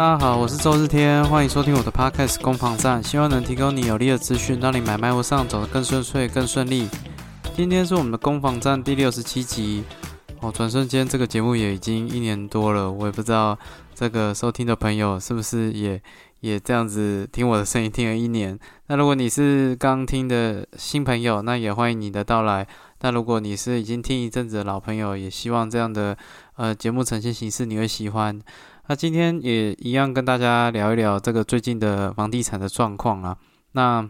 大家好，我是周日天，欢迎收听我的 podcast 攻防战，希望能提供你有力的资讯，让你买卖路上走得更顺遂、更顺利。今天是我们的攻防战第六十七集哦，转瞬间这个节目也已经一年多了，我也不知道这个收听的朋友是不是也也这样子听我的声音听了一年。那如果你是刚听的新朋友，那也欢迎你的到来。那如果你是已经听一阵子的老朋友，也希望这样的呃节目呈现形式你会喜欢。那今天也一样跟大家聊一聊这个最近的房地产的状况啊。那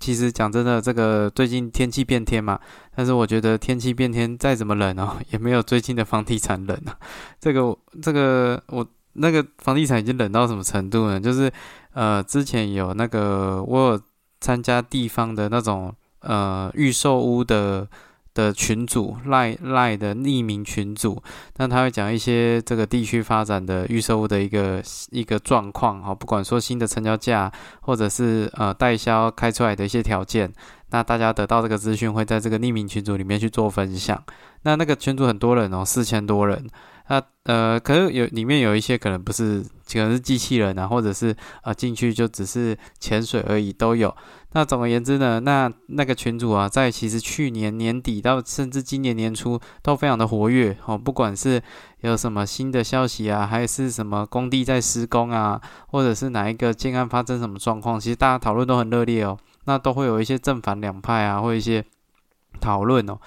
其实讲真的，这个最近天气变天嘛，但是我觉得天气变天再怎么冷哦，也没有最近的房地产冷啊。这个这个我那个房地产已经冷到什么程度呢？就是呃之前有那个我参加地方的那种呃预售屋的。的群主赖赖的匿名群主，那他会讲一些这个地区发展的预售物的一个一个状况哈，不管说新的成交价，或者是呃代销开出来的一些条件，那大家得到这个资讯会在这个匿名群组里面去做分享。那那个群组很多人哦，四千多人。那呃，可是有里面有一些可能不是，可能是机器人啊，或者是啊进去就只是潜水而已，都有。那总而言之呢，那那个群主啊，在其实去年年底到甚至今年年初都非常的活跃哦，不管是有什么新的消息啊，还是什么工地在施工啊，或者是哪一个建案发生什么状况，其实大家讨论都很热烈哦。那都会有一些正反两派啊，或一些讨论哦。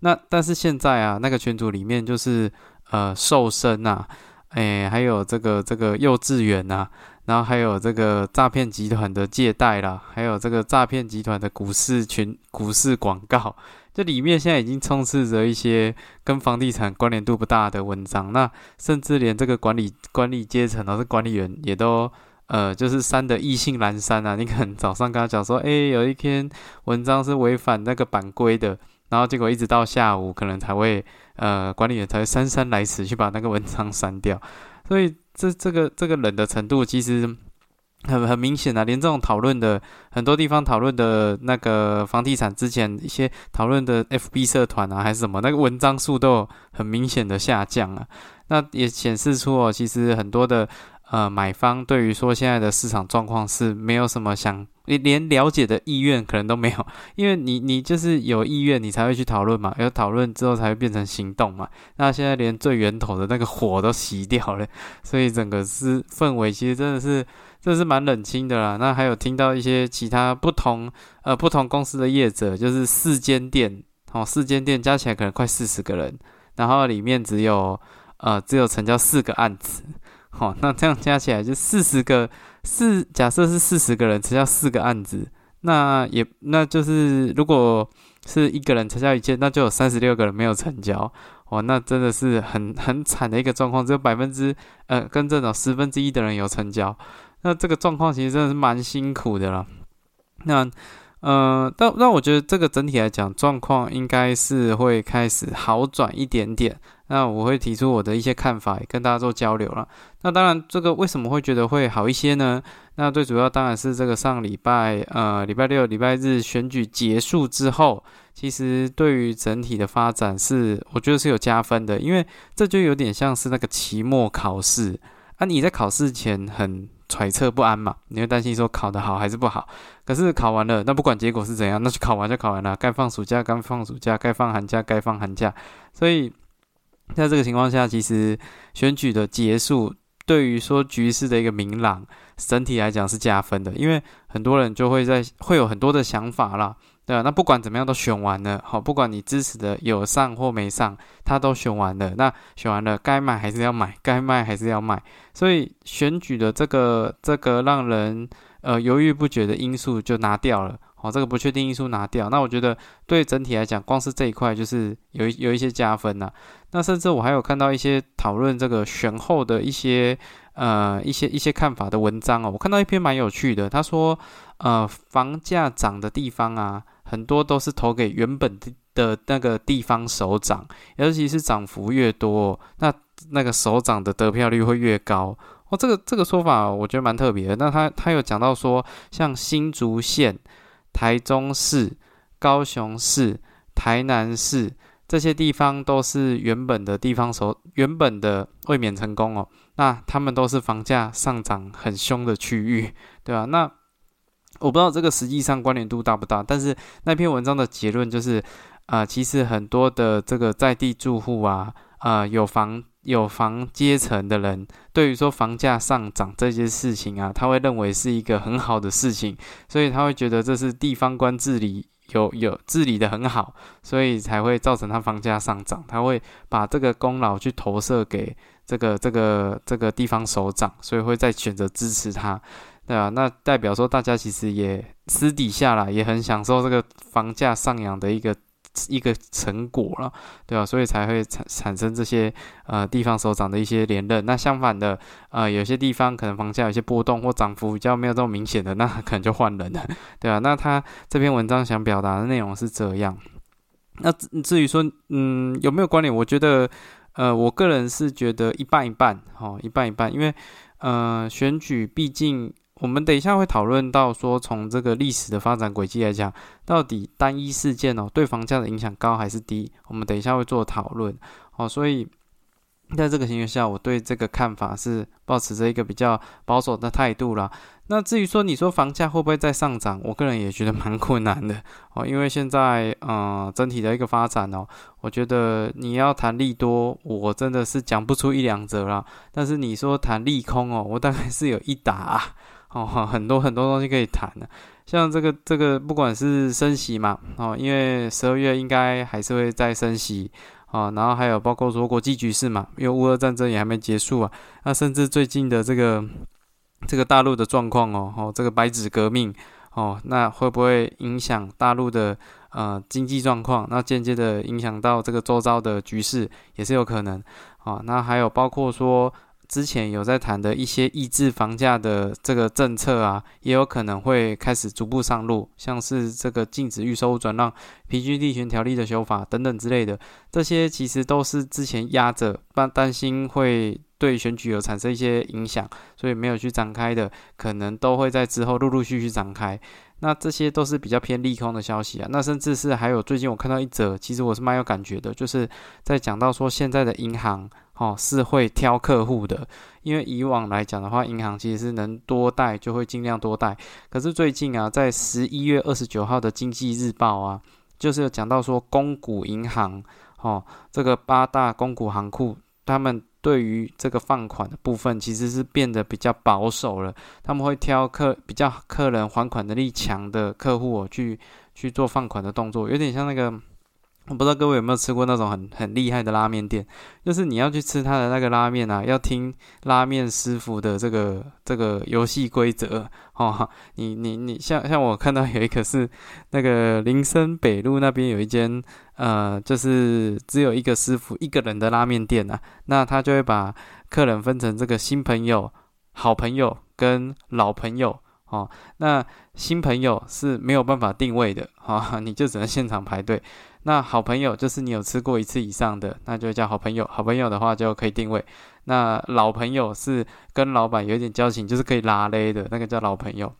那但是现在啊，那个群组里面就是。呃，瘦身呐，哎，还有这个这个幼稚园呐，然后还有这个诈骗集团的借贷啦，还有这个诈骗集团的股市群股市广告，这里面现在已经充斥着一些跟房地产关联度不大的文章，那甚至连这个管理管理阶层或是管理员也都呃，就是删的意兴阑珊啊。你可能早上跟他讲说，哎，有一篇文章是违反那个版规的。然后结果一直到下午，可能才会呃管理员才姗姗来迟去把那个文章删掉，所以这这个这个冷的程度其实很很明显啊，连这种讨论的很多地方讨论的那个房地产之前一些讨论的 FB 社团啊还是什么，那个文章数都有很明显的下降啊，那也显示出哦，其实很多的。呃，买方对于说现在的市场状况是没有什么想，你连了解的意愿可能都没有，因为你你就是有意愿，你才会去讨论嘛，有讨论之后才会变成行动嘛。那现在连最源头的那个火都熄掉了，所以整个是氛围其实真的是，真的是蛮冷清的啦。那还有听到一些其他不同呃不同公司的业者，就是四间店哦，四间店加起来可能快四十个人，然后里面只有呃只有成交四个案子。好，那这样加起来就四十个四，假设是四十个人成交四个案子，那也那就是如果是一个人成交一件，那就有三十六个人没有成交，哇，那真的是很很惨的一个状况，只有百分之呃跟这种十分之一的人有成交，那这个状况其实真的是蛮辛苦的了。那呃，但那我觉得这个整体来讲状况应该是会开始好转一点点。那我会提出我的一些看法，跟大家做交流了。那当然，这个为什么会觉得会好一些呢？那最主要当然是这个上礼拜，呃，礼拜六、礼拜日选举结束之后，其实对于整体的发展是，我觉得是有加分的。因为这就有点像是那个期末考试啊，你在考试前很揣测不安嘛，你会担心说考得好还是不好。可是考完了，那不管结果是怎样，那就考完就考完了，该放暑假该放暑假，该放寒假该放寒假，所以。在这个情况下，其实选举的结束对于说局势的一个明朗，整体来讲是加分的，因为很多人就会在会有很多的想法啦，对吧？那不管怎么样都选完了，好，不管你支持的有上或没上，他都选完了，那选完了该买还是要买，该卖还是要卖，所以选举的这个这个让人呃犹豫不决的因素就拿掉了。好，这个不确定因素拿掉，那我觉得对整体来讲，光是这一块就是有有一些加分呐。那甚至我还有看到一些讨论这个选后的一些呃一些一些看法的文章哦。我看到一篇蛮有趣的，他说呃房价涨的地方啊，很多都是投给原本的的那个地方首长，尤其是涨幅越多，那那个首长的得票率会越高。哦，这个这个说法我觉得蛮特别的。那他他有讲到说，像新竹县。台中市、高雄市、台南市这些地方都是原本的地方首原本的卫冕成功哦，那他们都是房价上涨很凶的区域，对吧？那我不知道这个实际上关联度大不大，但是那篇文章的结论就是，啊，其实很多的这个在地住户啊，啊，有房有房阶层的人，对于说房价上涨这件事情啊，他会认为是一个很好的事情，所以他会觉得这是地方官治理有有治理的很好，所以才会造成他房价上涨，他会把这个功劳去投射给这个这个这个地方首长，所以会再选择支持他。对啊，那代表说大家其实也私底下啦，也很享受这个房价上扬的一个一个成果了，对吧？所以才会产产生这些呃地方首长的一些连任。那相反的，呃，有些地方可能房价有些波动或涨幅比较没有这么明显的，那可能就换人了，对啊，那他这篇文章想表达的内容是这样。那至于说，嗯，有没有关联？我觉得，呃，我个人是觉得一半一半，哦，一半一半，因为呃，选举毕竟。我们等一下会讨论到说，从这个历史的发展轨迹来讲，到底单一事件哦对房价的影响高还是低？我们等一下会做讨论哦。所以在这个情况下，我对这个看法是保持着一个比较保守的态度啦。那至于说你说房价会不会再上涨，我个人也觉得蛮困难的哦，因为现在呃整体的一个发展哦，我觉得你要谈利多，我真的是讲不出一两折啦。但是你说谈利空哦，我大概是有一打。哦，很多很多东西可以谈的，像这个这个，不管是升息嘛，哦，因为十二月应该还是会再升息，啊，然后还有包括说国际局势嘛，因为乌俄战争也还没结束啊，那甚至最近的这个这个大陆的状况哦，哦，这个白纸革命哦，那会不会影响大陆的呃经济状况？那间接的影响到这个周遭的局势也是有可能，啊，那还有包括说。之前有在谈的一些抑制房价的这个政策啊，也有可能会开始逐步上路，像是这个禁止预售转让、平均地权条例的修法等等之类的，这些其实都是之前压着，担担心会对选举有产生一些影响，所以没有去展开的，可能都会在之后陆陆续续展开。那这些都是比较偏利空的消息啊。那甚至是还有最近我看到一则，其实我是蛮有感觉的，就是在讲到说现在的银行。哦，是会挑客户的，因为以往来讲的话，银行其实是能多贷就会尽量多贷。可是最近啊，在十一月二十九号的经济日报啊，就是有讲到说，公股银行，哦，这个八大公股行库，他们对于这个放款的部分，其实是变得比较保守了。他们会挑客比较客人还款能力强的客户去去做放款的动作，有点像那个。我不知道各位有没有吃过那种很很厉害的拉面店，就是你要去吃他的那个拉面啊，要听拉面师傅的这个这个游戏规则哦。你你你像像我看到有一个是那个林森北路那边有一间呃，就是只有一个师傅一个人的拉面店啊，那他就会把客人分成这个新朋友、好朋友跟老朋友哦。那新朋友是没有办法定位的哈，你就只能现场排队。那好朋友就是你有吃过一次以上的，那就叫好朋友。好朋友的话就可以定位。那老朋友是跟老板有点交情，就是可以拉勒的那个叫老朋友，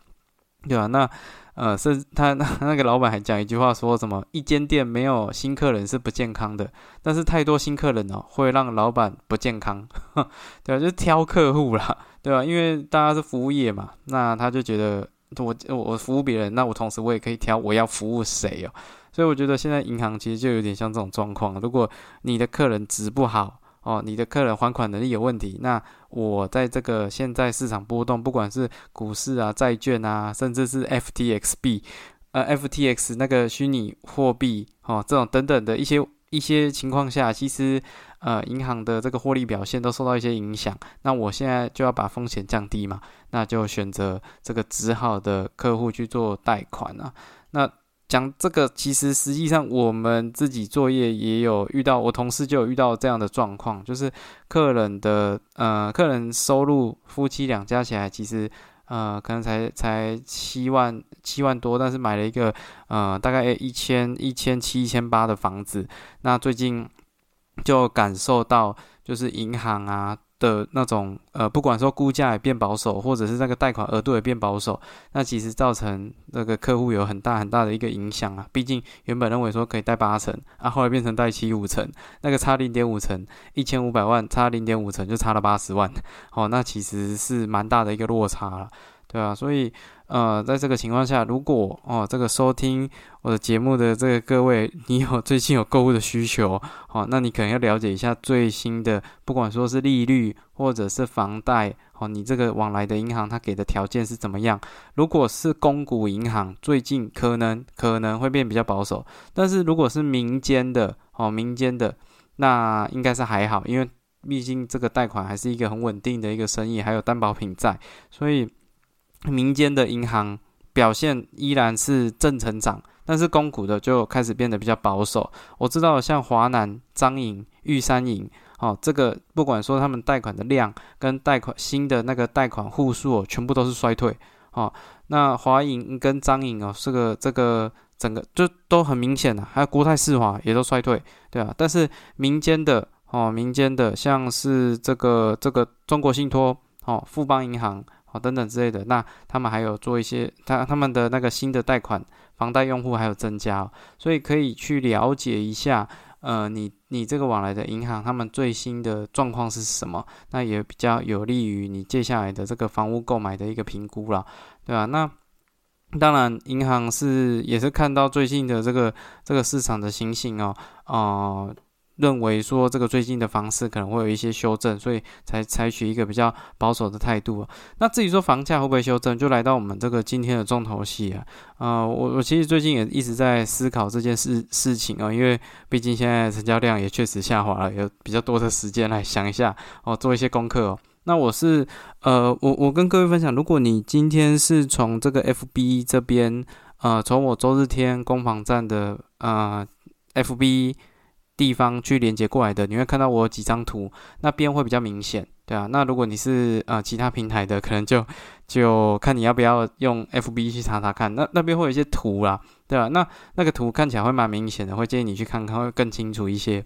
对吧？那呃，是他那个老板还讲一句话，说什么一间店没有新客人是不健康的，但是太多新客人哦会让老板不健康，对吧？就是挑客户啦，对吧？因为大家是服务业嘛，那他就觉得我我服务别人，那我同时我也可以挑我要服务谁哦。所以我觉得现在银行其实就有点像这种状况。如果你的客人值不好哦，你的客人还款能力有问题，那我在这个现在市场波动，不管是股市啊、债券啊，甚至是 FTXB，呃，FTX 那个虚拟货币哦，这种等等的一些一些情况下，其实呃，银行的这个获利表现都受到一些影响。那我现在就要把风险降低嘛，那就选择这个只好的客户去做贷款啊，那。讲这个，其实实际上我们自己作业也有遇到，我同事就有遇到这样的状况，就是客人的呃，客人收入夫妻俩加起来，其实呃，可能才才七万七万多，但是买了一个呃，大概一千一千七一千八的房子，那最近就感受到就是银行啊。的那种呃，不管说估价也变保守，或者是那个贷款额度也变保守，那其实造成那个客户有很大很大的一个影响啊。毕竟原本认为说可以贷八成，啊，后来变成贷七五成，那个差零点五成，一千五百万差零点五成就差了八十万，哦，那其实是蛮大的一个落差了，对啊，所以。呃，在这个情况下，如果哦，这个收听我的节目的这个各位，你有最近有购物的需求，哦，那你可能要了解一下最新的，不管说是利率或者是房贷，哦，你这个往来的银行它给的条件是怎么样？如果是公股银行，最近可能可能会变比较保守，但是如果是民间的，哦，民间的，那应该是还好，因为毕竟这个贷款还是一个很稳定的一个生意，还有担保品在，所以。民间的银行表现依然是正成长，但是公股的就开始变得比较保守。我知道像华南、彰银、玉山银，哦，这个不管说他们贷款的量跟贷款新的那个贷款户数，全部都是衰退。哦，那华银跟张银哦，这个这个整个就都很明显的，还有国泰世华也都衰退，对啊。但是民间的哦，民间的像是这个这个中国信托哦，富邦银行。哦，等等之类的，那他们还有做一些，他他们的那个新的贷款房贷用户还有增加，所以可以去了解一下，呃，你你这个往来的银行他们最新的状况是什么，那也比较有利于你接下来的这个房屋购买的一个评估了，对吧？那当然，银行是也是看到最近的这个这个市场的情形哦，哦。认为说这个最近的方式可能会有一些修正，所以才采取一个比较保守的态度。那至于说房价会不会修正，就来到我们这个今天的重头戏啊。呃，我我其实最近也一直在思考这件事事情哦，因为毕竟现在成交量也确实下滑了，有比较多的时间来想一下哦，做一些功课哦。那我是呃，我我跟各位分享，如果你今天是从这个 FB 这边呃，从我周日天攻防站的呃 FB。地方去连接过来的，你会看到我几张图，那边会比较明显，对啊。那如果你是呃其他平台的，可能就就看你要不要用 FB 去查查看，那那边会有一些图啦，对吧？那那个图看起来会蛮明显的，会建议你去看看，会更清楚一些。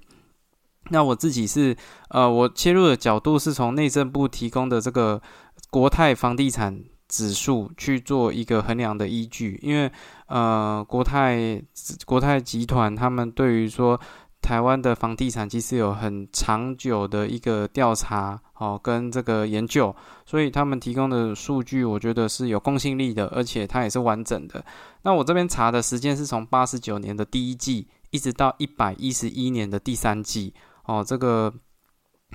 那我自己是呃，我切入的角度是从内政部提供的这个国泰房地产指数去做一个衡量的依据，因为呃国泰国泰集团他们对于说。台湾的房地产其实有很长久的一个调查哦，跟这个研究，所以他们提供的数据，我觉得是有公信力的，而且它也是完整的。那我这边查的时间是从八十九年的第一季，一直到一百一十一年的第三季哦，这个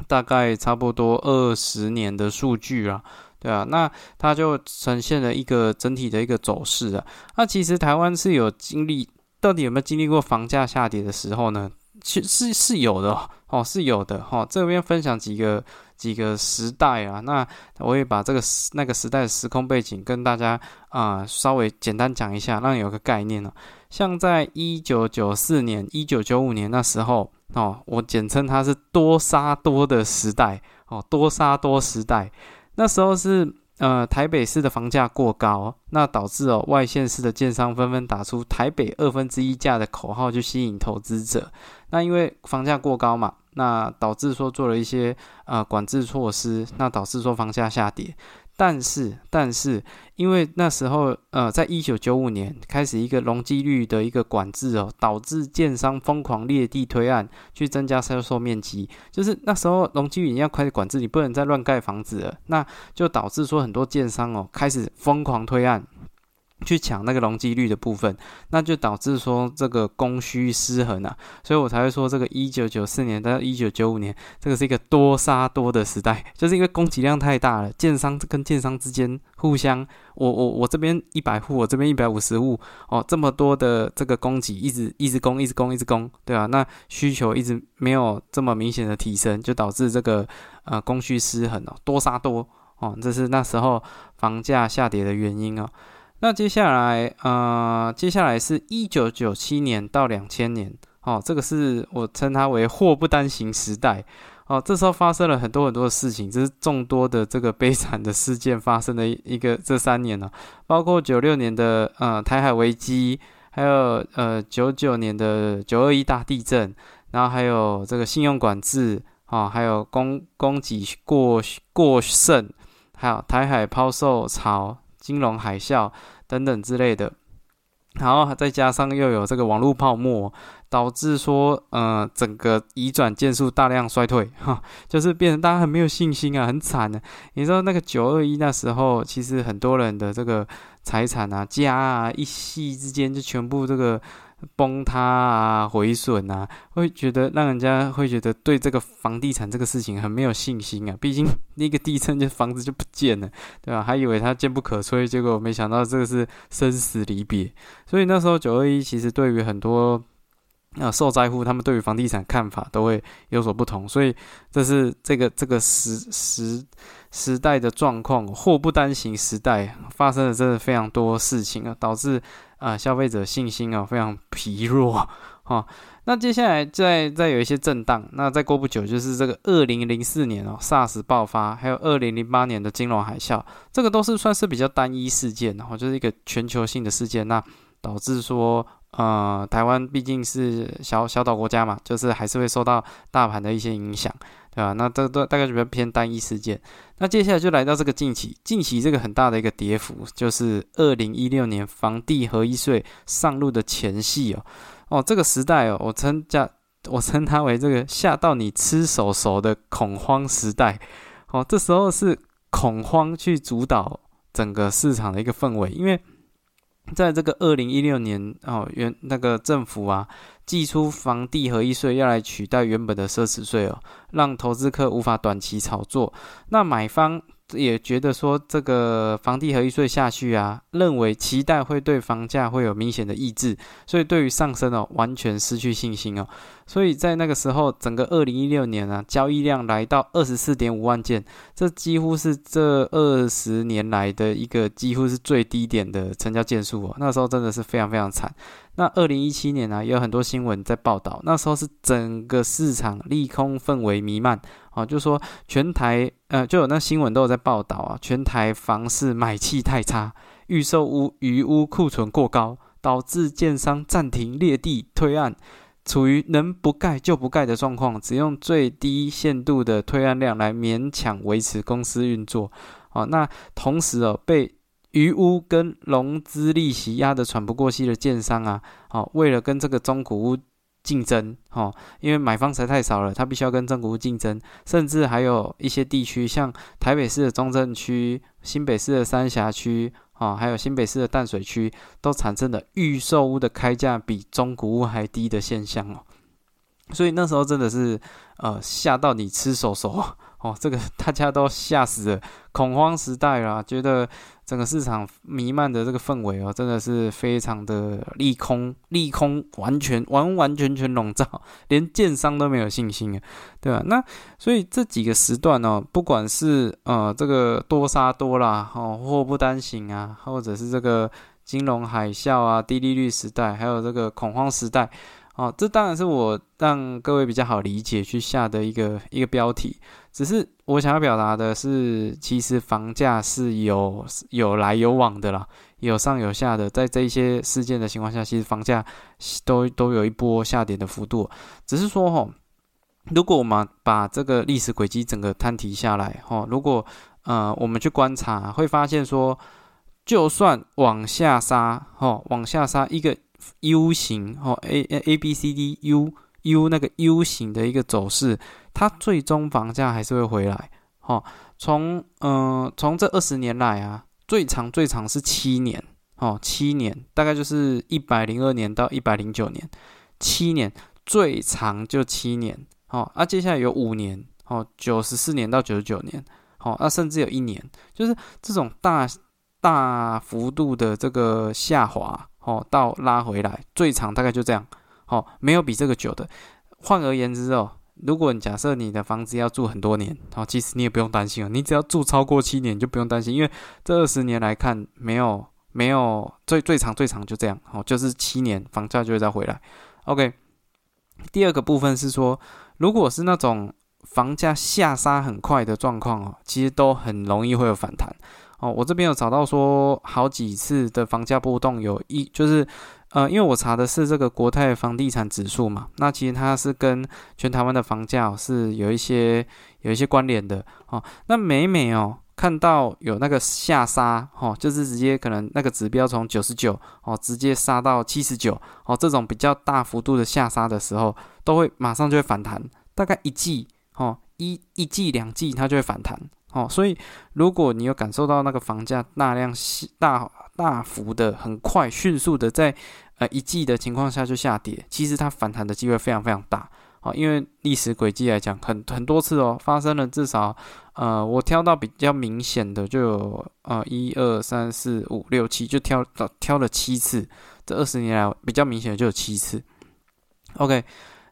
大概差不多二十年的数据啊，对啊，那它就呈现了一个整体的一个走势啊。那其实台湾是有经历，到底有没有经历过房价下跌的时候呢？其是是有的哦，是有的哈。这边分享几个几个时代啊，那我也把这个那个时代的时空背景跟大家啊稍微简单讲一下，让有个概念哦。像在一九九四年、一九九五年那时候哦，我简称它是多杀多的时代哦，多杀多时代。那时候是。呃，台北市的房价过高，那导致哦外县市的建商纷纷打出台北二分之一价的口号去吸引投资者。那因为房价过高嘛，那导致说做了一些呃管制措施，那导致说房价下跌。但是，但是，因为那时候，呃，在一九九五年开始一个容积率的一个管制哦，导致建商疯狂裂地推案，去增加销售面积。就是那时候容积率要开始管制，你不能再乱盖房子了，那就导致说很多建商哦开始疯狂推案。去抢那个容积率的部分，那就导致说这个供需失衡啊，所以我才会说这个一九九四年到一九九五年，这个是一个多杀多的时代，就是因为供给量太大了，建商跟建商之间互相，我我我这边一百户，我这边一百五十户，哦，这么多的这个供给一直一直供，一直供，一直供，对啊，那需求一直没有这么明显的提升，就导致这个呃供需失衡哦，多杀多。哦，这是那时候房价下跌的原因哦。那接下来，呃，接下来是一九九七年到两千年，哦，这个是我称它为祸不单行时代，哦，这时候发生了很多很多的事情，这是众多的这个悲惨的事件发生的一个这三年呢，包括九六年的呃台海危机，还有呃九九年的九二一大地震，然后还有这个信用管制。啊，还有供供给过过剩，还有台海抛售潮、金融海啸等等之类的，然后再加上又有这个网络泡沫。导致说，呃，整个移转件数大量衰退，哈，就是变成大家很没有信心啊，很惨的。你知道那个九二一那时候，其实很多人的这个财产啊、家啊，一夕之间就全部这个崩塌啊、毁损啊，会觉得让人家会觉得对这个房地产这个事情很没有信心啊。毕竟那个地震就房子就不见了，对吧？还以为它坚不可摧，结果没想到这个是生死离别。所以那时候九二一其实对于很多。那受灾户他们对于房地产看法都会有所不同，所以这是这个这个时时时代的状况，祸不单行时代发生了真的非常多事情啊，导致啊消费者信心啊非常疲弱哈。那接下来再再有一些震荡，那再过不久就是这个二零零四年哦，SARS 爆发，还有二零零八年的金融海啸，这个都是算是比较单一事件，然后就是一个全球性的事件，那导致说。呃，台湾毕竟是小小岛国家嘛，就是还是会受到大盘的一些影响，对吧？那这都大概就比较偏单一事件。那接下来就来到这个近期，近期这个很大的一个跌幅，就是二零一六年房地合一税上路的前夕哦。哦，这个时代哦，我称叫我称它为这个吓到你吃手手的恐慌时代。哦，这时候是恐慌去主导整个市场的一个氛围，因为。在这个二零一六年哦，原那个政府啊，寄出房地合一税要来取代原本的奢侈税哦，让投资客无法短期炒作。那买方也觉得说，这个房地合一税下去啊，认为期待会对房价会有明显的抑制，所以对于上升哦，完全失去信心哦。所以在那个时候，整个二零一六年啊，交易量来到二十四点五万件，这几乎是这二十年来的一个几乎是最低点的成交件数哦。那时候真的是非常非常惨。那二零一七年呢，也有很多新闻在报道，那时候是整个市场利空氛围弥漫啊，就说全台呃，就有那新闻都有在报道啊，全台房市买气太差，预售屋余屋库存过高，导致建商暂停列地推案。处于能不盖就不盖的状况，只用最低限度的推案量来勉强维持公司运作。哦，那同时哦，被余屋跟融资利息压得喘不过气的建商啊，哦，为了跟这个中古屋竞争，哦，因为买方实在太少了，他必须要跟中古屋竞争，甚至还有一些地区，像台北市的中正区、新北市的三峡区。啊，还有新北市的淡水区都产生了预售屋的开价比中古屋还低的现象哦，所以那时候真的是呃吓到你吃手手 哦，这个大家都吓死了，恐慌时代啦，觉得。整个市场弥漫的这个氛围哦，真的是非常的利空，利空完全完完全全笼罩，连建商都没有信心啊，对吧？那所以这几个时段呢，不管是呃这个多杀多啦，哦祸不单行啊，或者是这个金融海啸啊、低利率时代，还有这个恐慌时代。哦，这当然是我让各位比较好理解去下的一个一个标题。只是我想要表达的是，其实房价是有有来有往的啦，有上有下的。在这一些事件的情况下，其实房价都都有一波下跌的幅度。只是说哈，如果我们把这个历史轨迹整个摊提下来哈，如果呃我们去观察，会发现说，就算往下杀哈，往下杀一个。U 型哦，A A B C D U U 那个 U 型的一个走势，它最终房价还是会回来。哦，从嗯从这二十年来啊，最长最长是七年哦，七年大概就是一百零二年到一百零九年，七年最长就七年。哦，啊，接下来有五年哦，九十四年到九十九年，哦，那甚至有一年，就是这种大大幅度的这个下滑。哦，到拉回来最长大概就这样，哦，没有比这个久的。换而言之哦，如果你假设你的房子要住很多年，哦，其实你也不用担心哦，你只要住超过七年就不用担心，因为这二十年来看，没有没有最最长最长就这样，哦，就是七年房价就会再回来。OK，第二个部分是说，如果是那种房价下杀很快的状况哦，其实都很容易会有反弹。哦，我这边有找到说好几次的房价波动，有一就是，呃，因为我查的是这个国泰房地产指数嘛，那其实它是跟全台湾的房价是有一些有一些关联的哦。那每每哦看到有那个下杀哦，就是直接可能那个指标从九十九哦直接杀到七十九哦，这种比较大幅度的下杀的时候，都会马上就会反弹，大概一季哦一一季两季它就会反弹哦。所以如果你有感受到那个房价大量大。大幅的、很快、迅速的在呃一季的情况下就下跌，其实它反弹的机会非常非常大啊！因为历史轨迹来讲，很很多次哦，发生了至少呃，我挑到比较明显的就有呃一二三四五六七，就挑到挑了七次，这二十年来比较明显的就有七次。OK，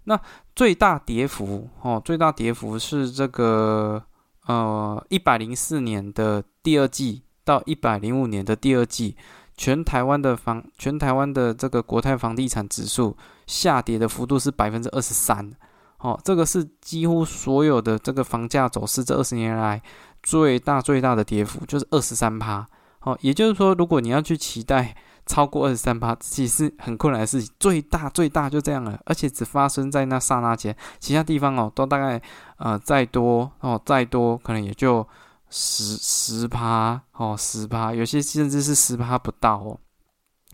那最大跌幅哦，最大跌幅是这个呃一百零四年的第二季。到一百零五年的第二季，全台湾的房，全台湾的这个国泰房地产指数下跌的幅度是百分之二十三，哦，这个是几乎所有的这个房价走势这二十年来最大最大的跌幅，就是二十三趴，哦，也就是说，如果你要去期待超过二十三趴，其实很困难的事情，最大最大就这样了，而且只发生在那刹那间，其他地方哦，都大概呃再多哦再多，可能也就。十十趴哦，十趴，有些甚至是十趴不到哦，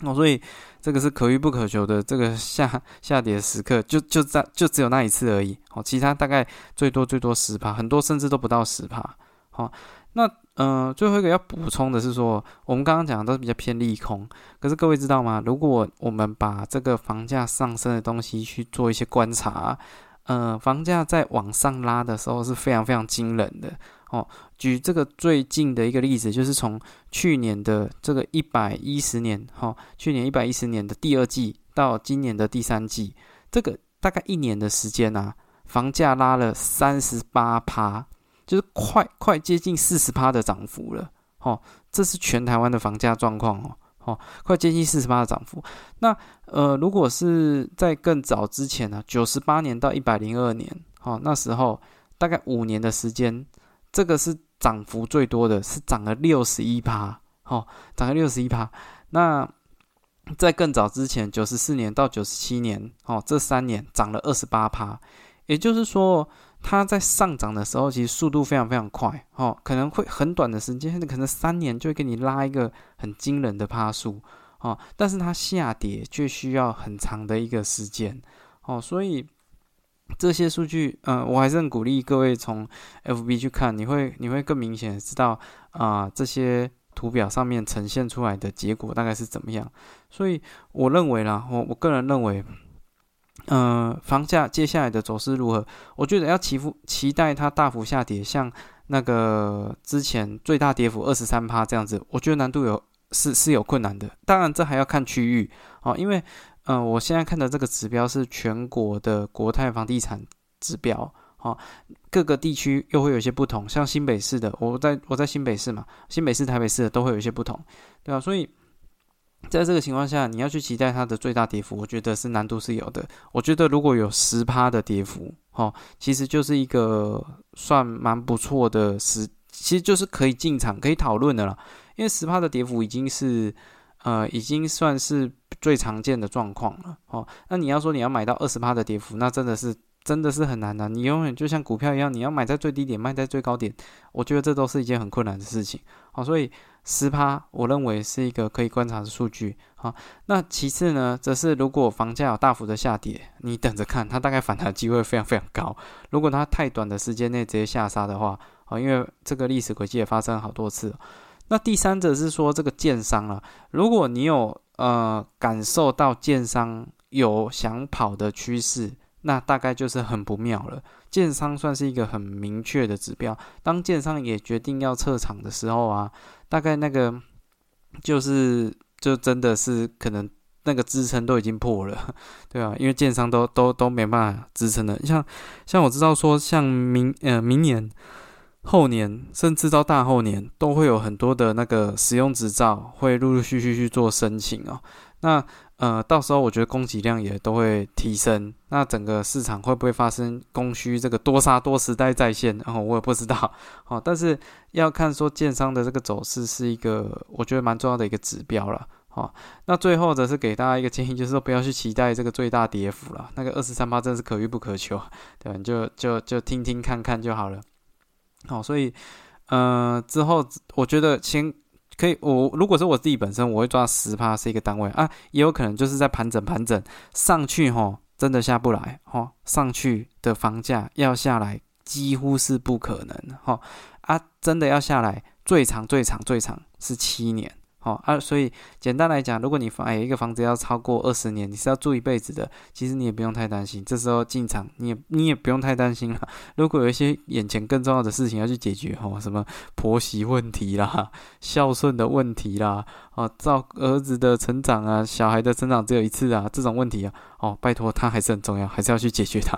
哦，所以这个是可遇不可求的，这个下下跌时刻就就在就只有那一次而已哦，其他大概最多最多十趴，很多甚至都不到十趴。好，那嗯，最后一个要补充的是说，我们刚刚讲的都是比较偏利空，可是各位知道吗？如果我们把这个房价上升的东西去做一些观察，嗯，房价在往上拉的时候是非常非常惊人的。哦，举这个最近的一个例子，就是从去年的这个一百一十年，哈，去年一百一十年的第二季到今年的第三季，这个大概一年的时间啊，房价拉了三十八趴，就是快快接近四十趴的涨幅了，哦，这是全台湾的房价状况哦，哦，快接近四十趴的涨幅。那呃，如果是在更早之前呢，九十八年到一百零二年，哦，那时候大概五年的时间。这个是涨幅最多的，是涨了六十一趴，哦，涨了六十一趴。那在更早之前，九十四年到九十七年，哦，这三年涨了二十八趴。也就是说，它在上涨的时候，其实速度非常非常快，哦，可能会很短的时间，可能三年就会给你拉一个很惊人的趴数，哦，但是它下跌却需要很长的一个时间，哦，所以。这些数据，嗯，我还是很鼓励各位从 FB 去看，你会你会更明显知道啊，这些图表上面呈现出来的结果大概是怎么样。所以我认为啦，我我个人认为，嗯，房价接下来的走势如何？我觉得要期幅期待它大幅下跌，像那个之前最大跌幅二十三趴这样子，我觉得难度有是是有困难的。当然，这还要看区域啊，因为。嗯，我现在看的这个指标是全国的国泰房地产指标，哦，各个地区又会有一些不同，像新北市的，我在我在新北市嘛，新北市、台北市的都会有一些不同，对吧？所以在这个情况下，你要去期待它的最大跌幅，我觉得是难度是有的。我觉得如果有十趴的跌幅，哦，其实就是一个算蛮不错的时，其实就是可以进场可以讨论的了，因为十趴的跌幅已经是。呃，已经算是最常见的状况了哦。那你要说你要买到二十趴的跌幅，那真的是真的是很难的。你永远就像股票一样，你要买在最低点，卖在最高点，我觉得这都是一件很困难的事情。好，所以十趴，我认为是一个可以观察的数据。好，那其次呢，则是如果房价有大幅的下跌，你等着看，它大概反弹机会非常非常高。如果它太短的时间内直接下杀的话，啊，因为这个历史轨迹也发生好多次。那第三者是说这个建商啊，如果你有呃感受到建商有想跑的趋势，那大概就是很不妙了。建商算是一个很明确的指标，当建商也决定要撤场的时候啊，大概那个就是就真的是可能那个支撑都已经破了，对啊？因为建商都都都没办法支撑了。像像我知道说像明呃明年。后年甚至到大后年都会有很多的那个使用执照会陆陆续续去做申请哦。那呃，到时候我觉得供给量也都会提升。那整个市场会不会发生供需这个多杀多时代再现？然后我也不知道 哦。但是要看说建商的这个走势是一个我觉得蛮重要的一个指标了好，那最后则是给大家一个建议，就是说不要去期待这个最大跌幅了。那个二十三八真的是可遇不可求，对吧？就就就听听看看就好了。好，所以，呃，之后我觉得先可以，我如果是我自己本身，我会抓十趴是一个单位啊，也有可能就是在盘整盘整上去吼，真的下不来吼，上去的房价要下来几乎是不可能哈啊，真的要下来，最长最长最长是七年。哦啊，所以简单来讲，如果你房哎一个房子要超过二十年，你是要住一辈子的，其实你也不用太担心。这时候进场，你也你也不用太担心了。如果有一些眼前更重要的事情要去解决，哦，什么婆媳问题啦、孝顺的问题啦，哦，照儿子的成长啊、小孩的成长只有一次啊，这种问题啊，哦，拜托，它还是很重要，还是要去解决它。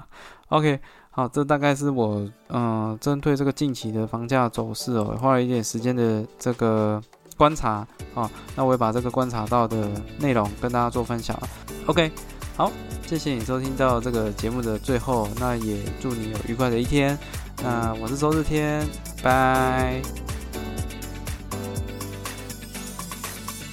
OK，好，这大概是我嗯针对这个近期的房价走势哦，花了一点时间的这个。观察啊，那我也把这个观察到的内容跟大家做分享。OK，好，谢谢你收听到这个节目的最后，那也祝你有愉快的一天。那我是周日天，拜。